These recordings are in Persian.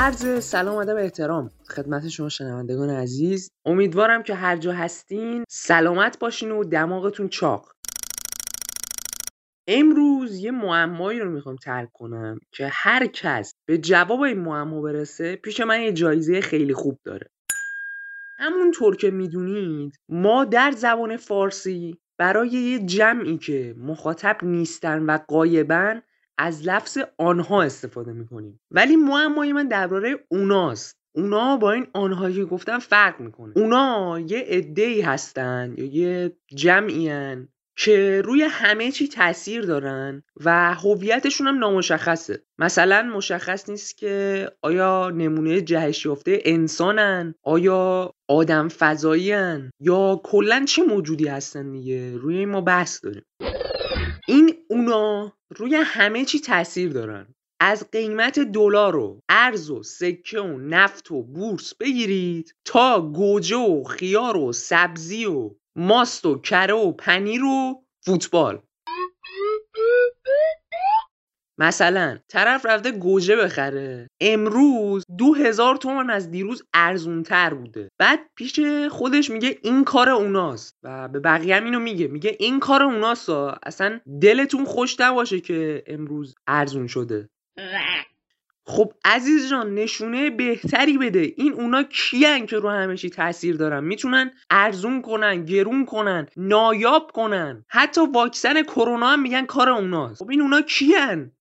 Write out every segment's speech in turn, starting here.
عرض سلام ادب احترام خدمت شما شنوندگان عزیز. امیدوارم که هر جا هستین سلامت باشین و دماغتون چاق. امروز یه معمایی رو می‌خوام ترک کنم که هر کس به جواب این معما برسه پیش من یه جایزه خیلی خوب داره. همونطور که می‌دونید ما در زبان فارسی برای یه جمعی که مخاطب نیستن و قایبن از لفظ آنها استفاده می‌کنیم. ولی معمای من درباره اوناست. اونا با این آنهایی که گفتم فرق می‌کنه. اونا یه عده هستن یا یه جمعی هن که روی همه چی تاثیر دارن و هویتشون هم نامشخصه. مثلا مشخص نیست که آیا نمونه جهش یافته انسانن؟ آیا آدم فضایی یا کلا چه موجودی هستن دیگه؟ روی این ما بحث داریم. این اونا روی همه چی تاثیر دارن. از قیمت دلار و ارز و سکه و نفت و بورس بگیرید تا گوجه و خیار و سبزی و ماست و کره و پنیر و فوتبال. مثلا طرف رفته گوجه بخره. امروز دو هزار تومن از دیروز ارزونتر بوده. بعد پیش خودش میگه این کار اوناست و به بقیه هم اینو میگه. میگه این کار اوناست اصلا دلتون خوش نباشه که امروز ارزون شده. خب عزیز جان نشونه بهتری بده. این اونا کیان که رو همه چی تاثیر دارن؟ می‌تونن ارزون کنن گرون کنن نایاب کنن. حتی واکسن کرونا هم میگن کار اوناست. خب این اونا کیان؟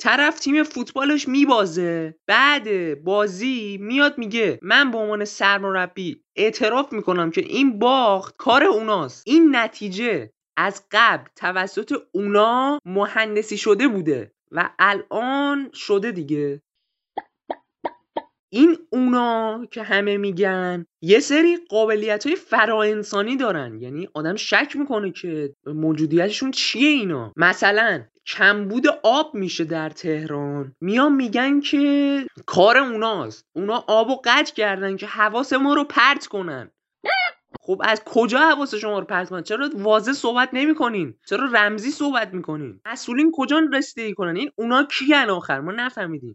طرف تیم فوتبالش میبازه. بعد بازی میاد میگه من به عنوان سرمربی اعتراف می‌کنم که این باخت کار اوناست. این نتیجه از قبل توسط اونا مهندسی شده بوده و الان شده دیگه. این اونا که همه میگن یه سری قابلیت های فراانسانی دارن. یعنی آدم شک می‌کنه که موجودیتشون چیه اینا. مثلا کمبود آب میشه در تهران. میان میگن که کار اوناست. اونا آب و قطع کردن که حواس ما رو پرت کنن. خب از کجا حواس شما رو پرت کنن؟ چرا واضح صحبت نمی‌کنین؟ چرا رمزی صحبت می‌کنین؟ مسئولین کجا رسیدگی کنن؟ این اونا کیان آخر؟ ما نفهمیدیم.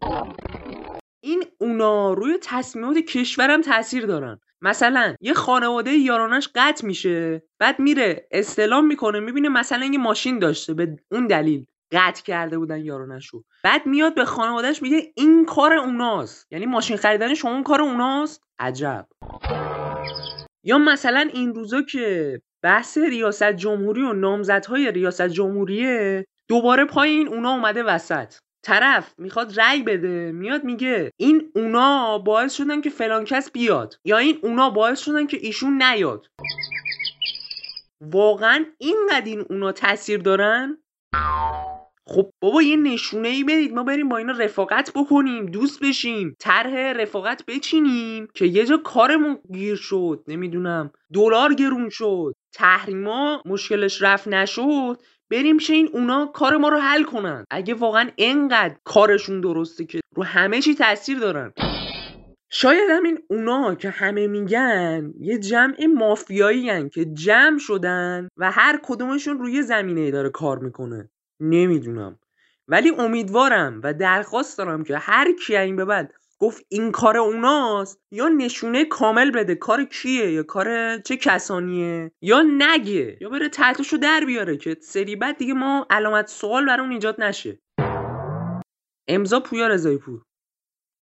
این اونا روی تصمیمات کشورم تاثیر دارن. مثلا یه خانواده یارانش قطع میشه بعد میره استلام می‌کنه می‌بینه مثلا یه ماشین داشته به اون دلیل. قطع کرده بودن یارانشو بعد میاد به خانوادهش میگه این کار اوناست. یعنی ماشین خریدن شما کار اوناست. عجب. یا مثلا این روزا که بحث ریاست جمهوری و نامزدهای ریاست جمهوریه دوباره پای این اونا اومده وسط. طرف می‌خواد رأی بده میاد میگه این اونا باعث شدن که فلان کس بیاد. یا این اونا باعث شدن که ایشون نیاد. واقعا اینقدر این اونا تاثیر دارن؟ خب بابا یه نشونه ای بدید. ما بریم با اینا رفاقت بکنیم دوست بشیم طرح رفاقت بچینیم که یه جا کارمون گیر شد. نمی‌دونم دلار گرون شد تحریما مشکلش رفت نشد. بریم چه این اونا کار ما رو حل کنن. اگه واقعا انقدر کارشون درسته که رو همه چی تاثیر دارن. شاید همین اونا که همه میگن یه جمع مافیایی که جمع شدن و هر کدومشون روی زمینه داره کار می‌کنه. نمی‌دونم. ولی امیدوارم و درخواست دارم که هر کی این به بعد گفت این کار اوناست یا نشونه کامل بده کار کیه یا کار چه کسانیه یا نگه یا بره تحتشو در بیاره که سری بعد دیگه ما علامت سوال برای اون ایجاد نشه. امضا پویا رضایی پور